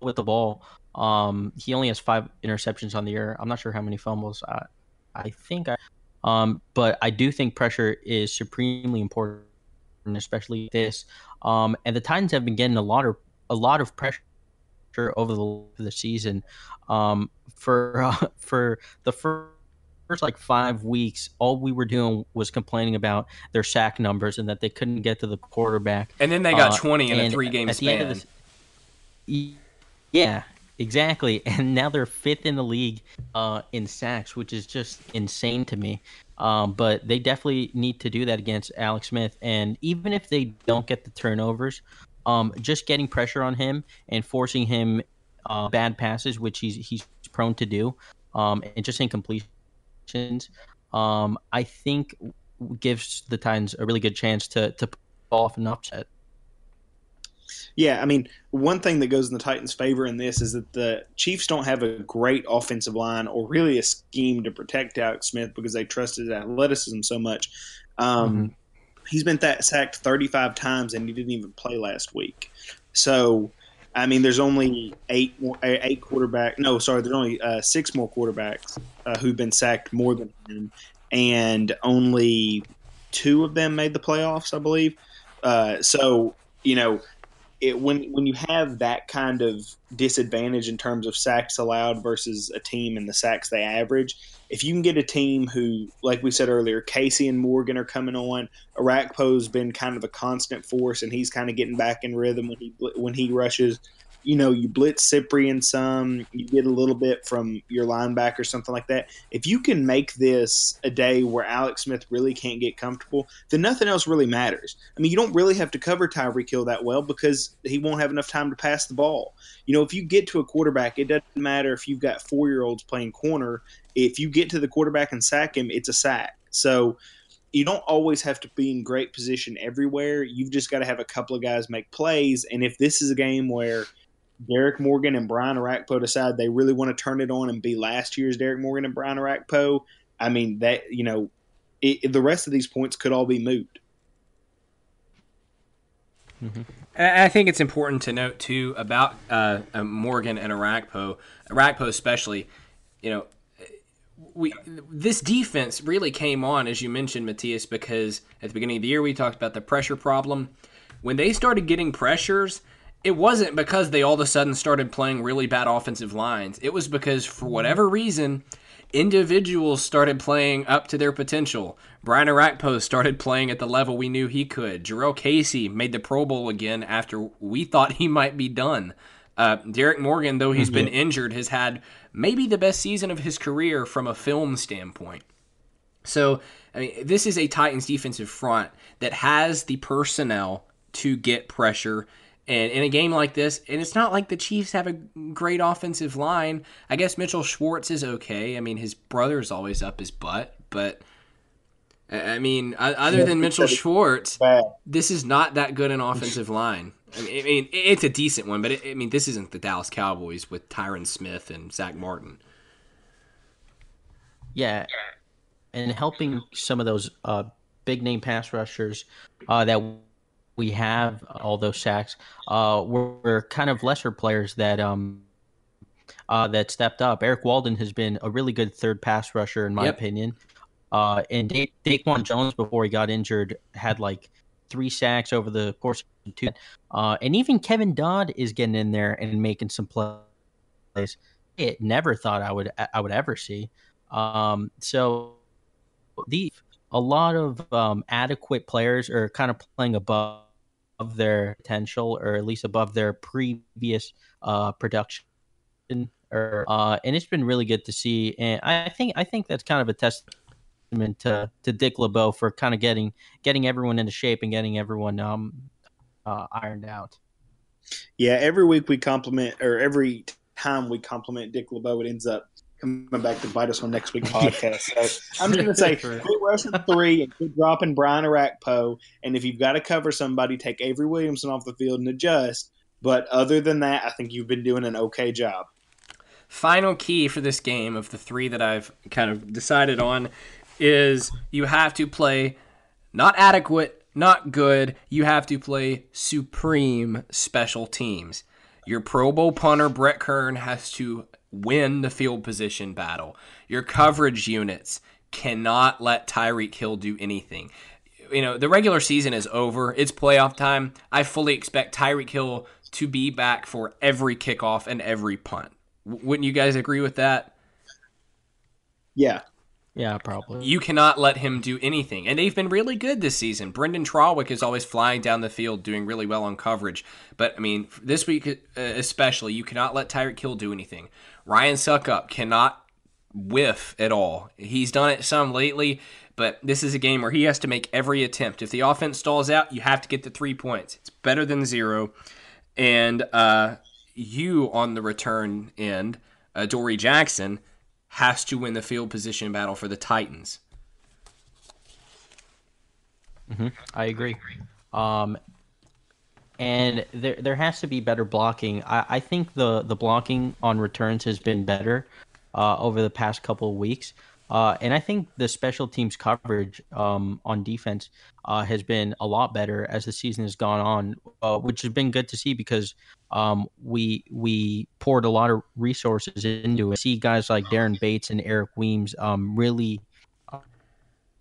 with the ball. Um, he only has five interceptions on the year. I'm not sure how many fumbles. I, I think I, um, but I do think pressure is supremely important, especially this. Um, and the Titans have been getting a lot of a lot of pressure over the, the season. Um, for uh, for the first first like five weeks, all we were doing was complaining about their sack numbers and that they couldn't get to the quarterback. And then they got Uh, 20 in a three game at the end span. of the- yeah, exactly. And now they're fifth in the league uh, in sacks, which is just insane to me. Um, but they definitely need to do that against Alex Smith. And even if they don't get the turnovers, um, just getting pressure on him and forcing him uh, bad passes, which he's he's prone to do, um, and just incompletions, um, I think gives the Titans a really good chance to to pull off an upset. Yeah, I mean, one thing that goes in the Titans' favor in this is that the Chiefs don't have a great offensive line or really a scheme to protect Alex Smith because they trust his athleticism so much. Um, He's been that sacked 35 times and he didn't even play last week. So, I mean, there's only eight eh, eight quarterback. No, sorry, there's only uh, six more quarterbacks uh, who've been sacked more than him, and only two of them made the playoffs, I believe. Uh, so, you know, it, when when you have that kind of disadvantage in terms of sacks allowed versus a team and the sacks they average, if you can get a team who, like we said earlier, Casey and Morgan are coming on, Orakpo's been kind of a constant force, and he's kind of getting back in rhythm when he when he rushes. You know, you blitz Cyprien some, you get a little bit from your linebacker, or something like that. If you can make this a day where Alex Smith really can't get comfortable, then nothing else really matters. I mean, you don't really have to cover Tyreek Hill that well because he won't have enough time to pass the ball. You know, if you get to a quarterback, it doesn't matter if you've got four year olds playing corner. If you get to the quarterback and sack him, it's a sack. So you don't always have to be in great position everywhere. You've just got to have a couple of guys make plays. And if this is a game where Derrick Morgan and Brian Orakpo decide they really want to turn it on and be last year's Derrick Morgan and Brian Orakpo, I mean that you know it, the rest of these points could all be moot. And I think it's important to note too about uh, uh, Morgan and Orakpo, Orakpo especially. You know, we this defense really came on as you mentioned, Matthias, because at the beginning of the year we talked about the pressure problem. When they started getting pressures, it wasn't because they all of a sudden started playing really bad offensive lines. It was because for whatever reason, individuals started playing up to their potential. Brian Orakpo started playing at the level we knew he could. Jurrell Casey made the Pro Bowl again after we thought he might be done. Uh, Derrick Morgan, though he's been injured, has had maybe the best season of his career from a film standpoint. So, I mean, this is a Titans defensive front that has the personnel to get pressure. And in a game like this, and it's not like the Chiefs have a great offensive line. I guess Mitchell Schwartz is okay. I mean, his brother's always up his butt, but I I mean, o- other than Mitchell Schwartz, Bad. this is not that good an offensive line. I mean, I mean it's a decent one, but it, I mean, this isn't the Dallas Cowboys with Tyron Smith and Zack Martin. Yeah, and helping some of those uh, big name pass rushers uh, that we have, all those sacks, uh, were, were kind of lesser players that um, uh, that stepped up. Erik Walden has been a really good third pass rusher, in my Yep. opinion. Uh, and da- Daquan Jones, before he got injured, had like three sacks over the course of two. Uh, and even Kevin Dodd is getting in there and making some plays. It never thought I would I would ever see. Um, so the a lot of um, adequate players are kind of playing above of their potential, or at least above their previous uh, production. Or, uh, and it's been really good to see. And I think I think that's kind of a testament to, to Dick LeBeau for kind of getting getting everyone into shape and getting everyone um, uh, ironed out. Yeah, every week we compliment, or every time we compliment Dick LeBeau, it ends up coming back to bite us on next week's podcast. So I'm just going to say, quit rushing three and quit dropping Brian Orakpo. And if you've got to cover somebody, take Avery Williamson off the field and adjust. But other than that, I think you've been doing an okay job. Final key for this game of the three that I've kind of decided on is you have to play not adequate, not good. You have to play supreme special teams. Your Pro Bowl punter, Brett Kern, has to win the field position battle. Your coverage units cannot let Tyreek Hill do anything. You know, the regular season is over. It's playoff time. I fully expect Tyreek Hill to be back for every kickoff and every punt. W- Wouldn't you guys agree with that? Yeah. Yeah, probably. You cannot let him do anything. And they've been really good this season. Brynden Trawick is always flying down the field, doing really well on coverage. But, I mean, this week uh, especially, you cannot let Tyreek Hill do anything. Ryan Succop cannot whiff at all. He's done it some lately, but this is a game where he has to make every attempt. If the offense stalls out, you have to get the three points. It's better than zero. And uh, you on the return end, uh, Dory Jackson, has to win the field position battle for the Titans. I agree. Um, and there there has to be better blocking. I, I think the the blocking on returns has been better uh, over the past couple of weeks. Uh, and I think the special teams coverage um, on defense uh, has been a lot better as the season has gone on, uh, which has been good to see because um, we we poured a lot of resources into it. See guys like Daren Bates and Eric Weems um, really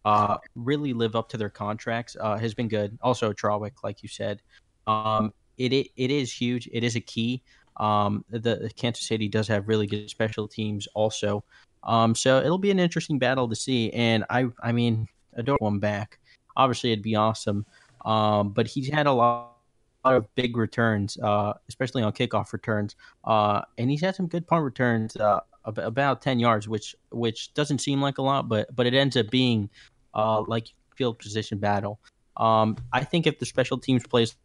uh, really live up to their contracts uh, has been good. Also, Trawick, like you said, um, it, it it is huge. It is a key. Um, the, the Kansas City does have really good special teams, also. Um, so it'll be an interesting battle to see. And I, I mean, I don't want him back. Obviously, it'd be awesome. Um, but he's had a lot, lot of big returns, uh, especially on kickoff returns. Uh, and he's had some good punt returns, uh, about ten yards, which which doesn't seem like a lot, but but it ends up being uh, like field position battle. Um, I think if the special teams plays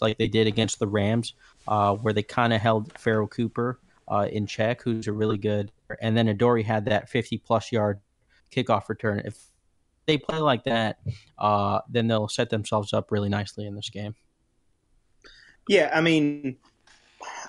like they did against the Rams, uh, where they kind of held Pharoh Cooper uh, in check, who's a really good, and then Adoree had that 50 plus yard kickoff return. If they play like that, uh, then they'll set themselves up really nicely in this game. Yeah, I mean,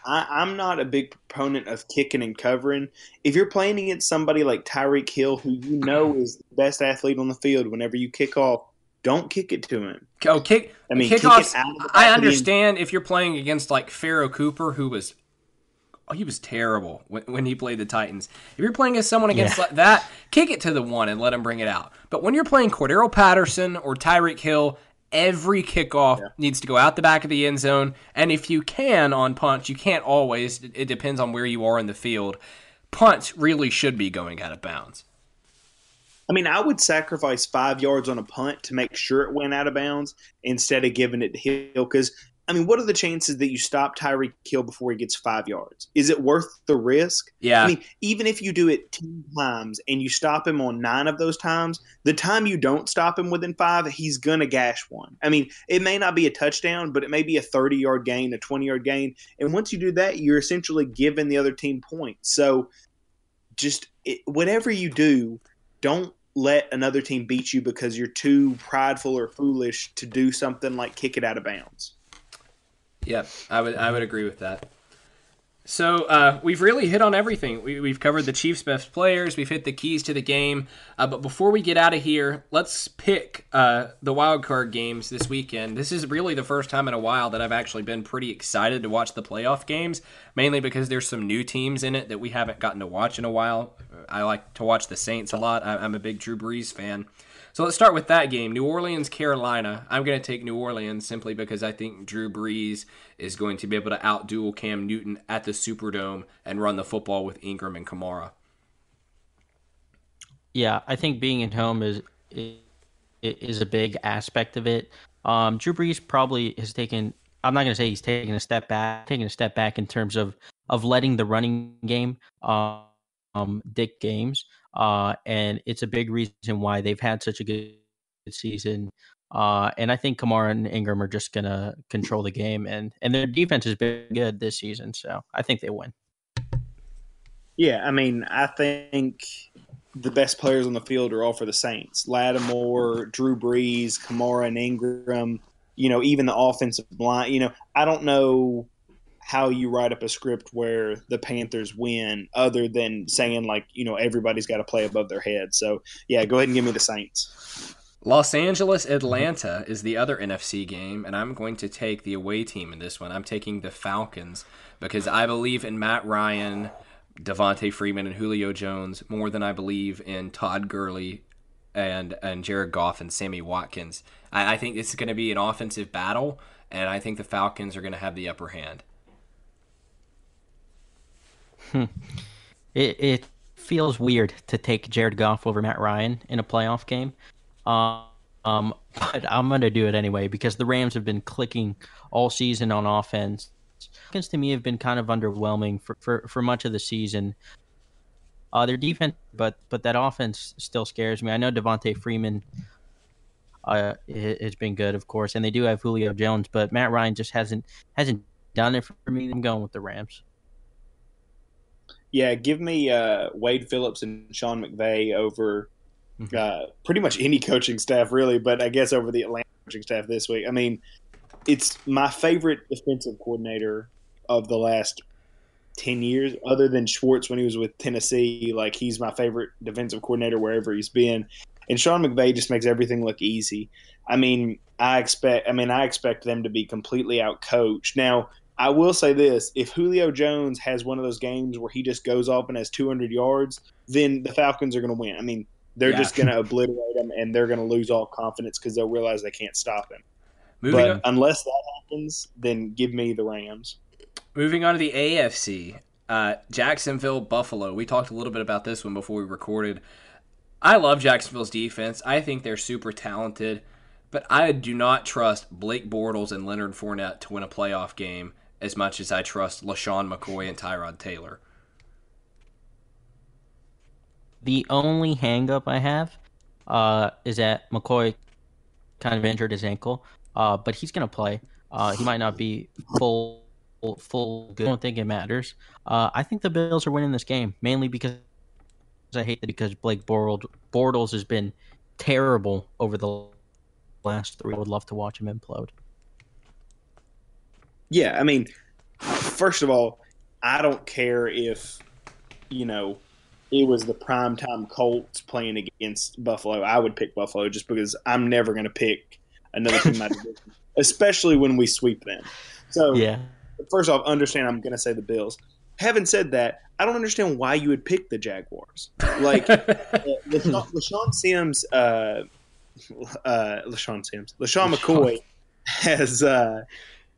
I, I'm not a big proponent of kicking and covering. If you're playing against somebody like Tyreek Hill, who you know is the best athlete on the field, whenever you kick off, don't kick it to him. Oh, kick! I mean, kick it kickoffs. out of the I of understand if you're playing against like Pharoh Cooper, who was, oh, he was terrible when, when he played the Titans. If you're playing as someone against Yeah. like that, kick it to the one and let him bring it out. But when you're playing Cordarrelle Patterson or Tyreek Hill, every kickoff needs to go out the back of the end zone. And if you can on punts, you can't always. It, it depends on where you are in the field. Punts really should be going out of bounds. I mean, I would sacrifice five yards on a punt to make sure it went out of bounds instead of giving it to Hill. Because, I mean, what are the chances that you stop Tyreek Hill before he gets five yards? Is it worth the risk? Yeah. I mean, even if you do it 10 times and you stop him on nine of those times, the time you don't stop him within five, he's going to gash one. I mean, it may not be a touchdown, but it may be a 30 yard gain, a 20 yard gain. And once you do that, you're essentially giving the other team points. So just it, whatever you do, don't let another team beat you because you're too prideful or foolish to do something like kick it out of bounds. Yep, I would I would agree with that. So uh, we've really hit on everything. We, have covered the Chiefs' best players. We've hit the keys to the game. Uh, but before we get out of here, let's pick uh, the wild card games this weekend. This is really the first time in a while that I've actually been pretty excited to watch the playoff games, mainly because there's some new teams in it that we haven't gotten to watch in a while. I like to watch the Saints a lot. I'm a big Drew Brees fan. So let's start with that game. New Orleans, Carolina. I'm going to take New Orleans simply because I think Drew Brees is going to be able to outduel Cam Newton at the Superdome and run the football with Ingram and Kamara. Yeah, I think being at home is is a big aspect of it. Um, Drew Brees probably has taken. I'm not going to say he's taking a step back, taking a step back in terms of of letting the running game um, dick games. Uh, and it's a big reason why they've had such a good season. Uh, and I think Kamara and Ingram are just gonna control the game, and and their defense has been good this season, so I think they win. Yeah, I mean, I think the best players on the field are all for the Saints: Lattimore, Drew Brees, Kamara, and Ingram. You know, even the offensive line. You know, I don't know how you write up a script where the Panthers win, other than saying like you know everybody's got to play above their head. So yeah, go ahead and give me the Saints. Los Angeles Atlanta is the other NFC game, and I'm going to take the away team in this one. I'm taking the Falcons because I believe in Matt Ryan, Devonta Freeman, and Julio Jones more than I believe in Todd Gurley and and Jared Goff and Sammy Watkins. I, I think this is going to be an offensive battle, and I think the Falcons are going to have the upper hand. Hmm. It it feels weird to take Jared Goff over Matt Ryan in a playoff game. Um, um, but I'm gonna do it anyway because the Rams have been clicking all season on offense. Falcons to me have been kind of underwhelming for, for, for much of the season. Uh, their defense, but but that offense still scares me. I know Devonta Freeman uh, has been good, of course, and they do have Julio Jones, but Matt Ryan just hasn't hasn't done it for me. I'm going with the Rams. Yeah, give me uh, Wade Phillips and Sean McVay over mm-hmm. uh, pretty much any coaching staff, really. But I guess over the Atlanta coaching staff this week. I mean, it's my favorite defensive coordinator of the last 10 years, other than Schwartz when he was with Tennessee. Like, he's my favorite defensive coordinator wherever he's been. And Sean McVay just makes everything look easy. I mean, I expect. I mean, I expect them to be completely outcoached. Now, I will say this: if Julio Jones has one of those games where he just goes off and has 200 yards, then the Falcons are going to win. I mean, they're yeah. just going to obliterate him, and they're going to lose all confidence because they'll realize they can't stop him. Moving but on. unless that happens, then give me the Rams. Moving on to the AFC, uh, Jacksonville, Buffalo. We talked a little bit about this one before we recorded. I love Jacksonville's defense. I think they're super talented, but I do not trust Blake Bortles and Leonard Fournette to win a playoff game as much as I trust LeSean McCoy and Tyrod Taylor. The only hangup I have uh, is that McCoy kind of injured his ankle, uh, but he's going to play. Uh, he might not be full, full good. I don't think it matters. Uh, I think the Bills are winning this game mainly because I hate that because Blake Bortles, Bortles has been terrible over the last three. I would love to watch him implode. Yeah, I mean, first of all, I don't care if you know it was the primetime Colts playing against Buffalo. I would pick Buffalo just because I'm never going to pick another team my division, especially when we sweep them. So, yeah. First off, understand I'm going to say the Bills. Having said that, I don't understand why you would pick the Jaguars. Like uh, LeSean, LeSean Sims, uh, uh, LeSean Sims, LeSean McCoy has uh,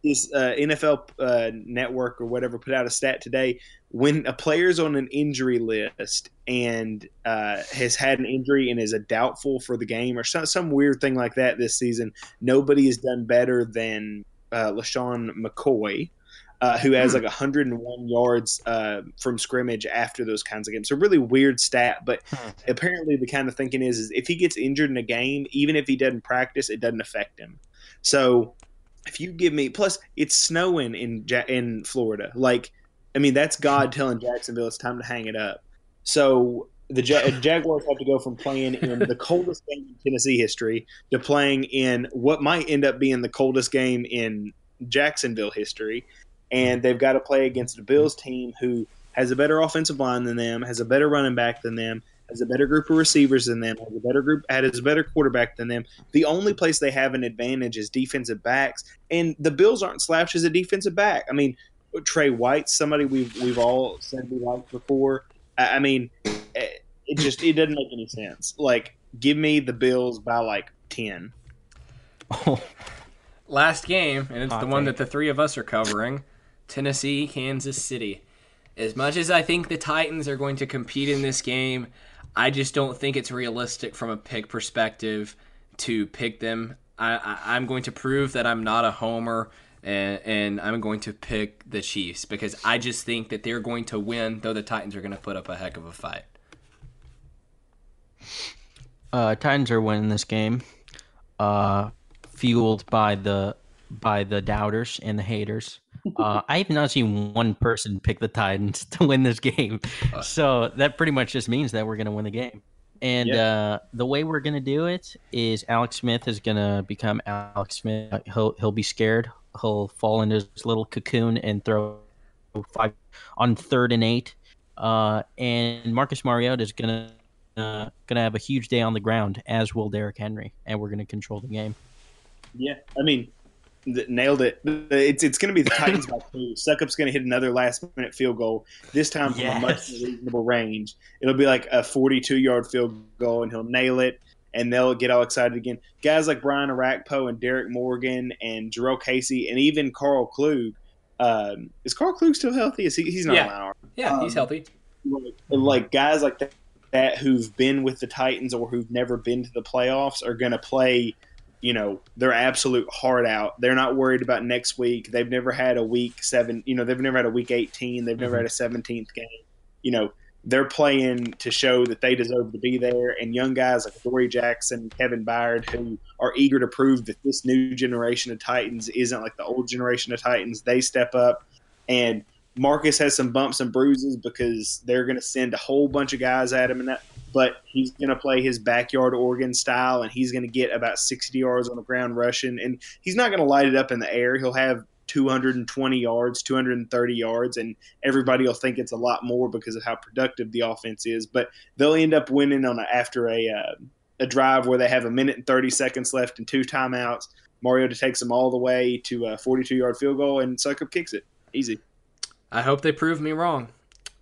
this uh, NFL uh, network or whatever put out a stat today. When a player's on an injury list and uh, has had an injury and is a doubtful for the game or some, some weird thing like that this season, nobody has done better than uh, LeSean McCoy. Uh, who has hmm. like 101 yards uh, from scrimmage after those kinds of games. So really weird stat, but hmm. apparently the kind of thinking is, is if he gets injured in a game, even if he doesn't practice, it doesn't affect him. So if you give me plus it's snowing in in Florida. Like I mean that's God telling Jacksonville it's time to hang it up. So the uh, Jaguars have to go from playing in the coldest game in Tennessee history to playing in what might end up being the coldest game in Jacksonville history. and they've got to play against a Bills team who has a better offensive line than them, has a better running back than them, has a better group of receivers than them, has a better group, has a better quarterback than them. The only place they have an advantage is defensive backs, and the Bills aren't slouched as a defensive back. I mean, Trey White, somebody we've we've all said we liked before. I, I mean, eh, it just it doesn't make any sense. Like, give me the Bills by like ten. Last game, and it's Hot the one take. that the three of us are covering Tennessee, Kansas City. As much as I think the Titans are going to compete in this game, I just don't think it's realistic from a pick perspective to pick them. I, I'm going to prove that I'm not a homer, and, and I'm going to pick the Chiefs because I just think that they're going to win, though the Titans are going to put up a heck of a fight. Uh, Titans are winning this game, uh, fueled by the by the doubters and the haters. Uh, I have not seen one person pick the Titans to win this game, so that pretty much just means that we're going to win the game. And uh, the way we're going to do it is Alex Smith is going to become Alex Smith. Uh, He'll he'll be scared. He'll fall into his little cocoon and throw five on third and eight. Uh, and Marcus Mariota is going to uh, going to have a huge day on the ground, as will Derrick Henry, and we're going to control the game. Yeah, I mean, nailed it. It's it's going to be the Titans by two. Succop's going to hit another last minute field goal. This time from a much more reasonable range. It'll be like a 42 yard field goal, and he'll nail it. And they'll get all excited again. Guys like Brian Orakpo and Derrick Morgan and Jurrell Casey and even Karl Klug. Um, is Karl Klug still healthy? Is he? He's not Yeah. Yeah, he's Um, healthy. like, like guys like that, that who've been with the Titans or who've never been to the playoffs are going to play, you know, their absolute heart out. They're not worried about next week. They've never had a week seven, you know, they've never had a week 18. They've never had a mm-hmm. 17th game. You know, they're playing to show that they deserve to be there. And young guys like Dory Jackson, Kevin Byard, who are eager to prove that this new generation of Titans isn't like the old generation of Titans, they step up. And Marcus has some bumps and bruises because they're going to send a whole bunch of guys at him, and that. But he's going to play his backyard Oregon style, and he's going to get about 60 yards on the ground rushing, and he's not going to light it up in the air. He'll have 220 yards, 230 yards, and everybody will think it's a lot more because of how productive the offense is. But they'll end up winning on a, after a uh, a drive where they have a minute and 30 seconds left and two timeouts. Mariota takes them all the way to a 42 yard field goal, and Succop kicks it. Easy. I hope they prove me wrong.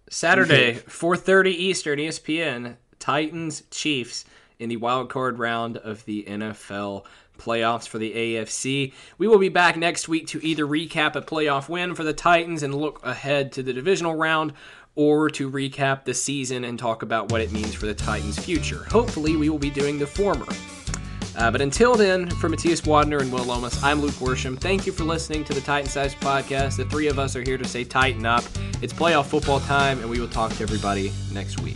Saturday, 4:30 Eastern, ESPN, Titans Chiefs in the wild card round of the NFL playoffs for the AFC. We will be back next week to either recap a playoff win for the Titans and look ahead to the divisional round or to recap the season and talk about what it means for the Titans' future. Hopefully, we will be doing the former. Uh, but until then, for Matthias Wadner and Will Lomas, I'm Luke Worsham. Thank you for listening to the Titan Size Podcast. The three of us are here to say tighten up. It's playoff football time, and we will talk to everybody next week.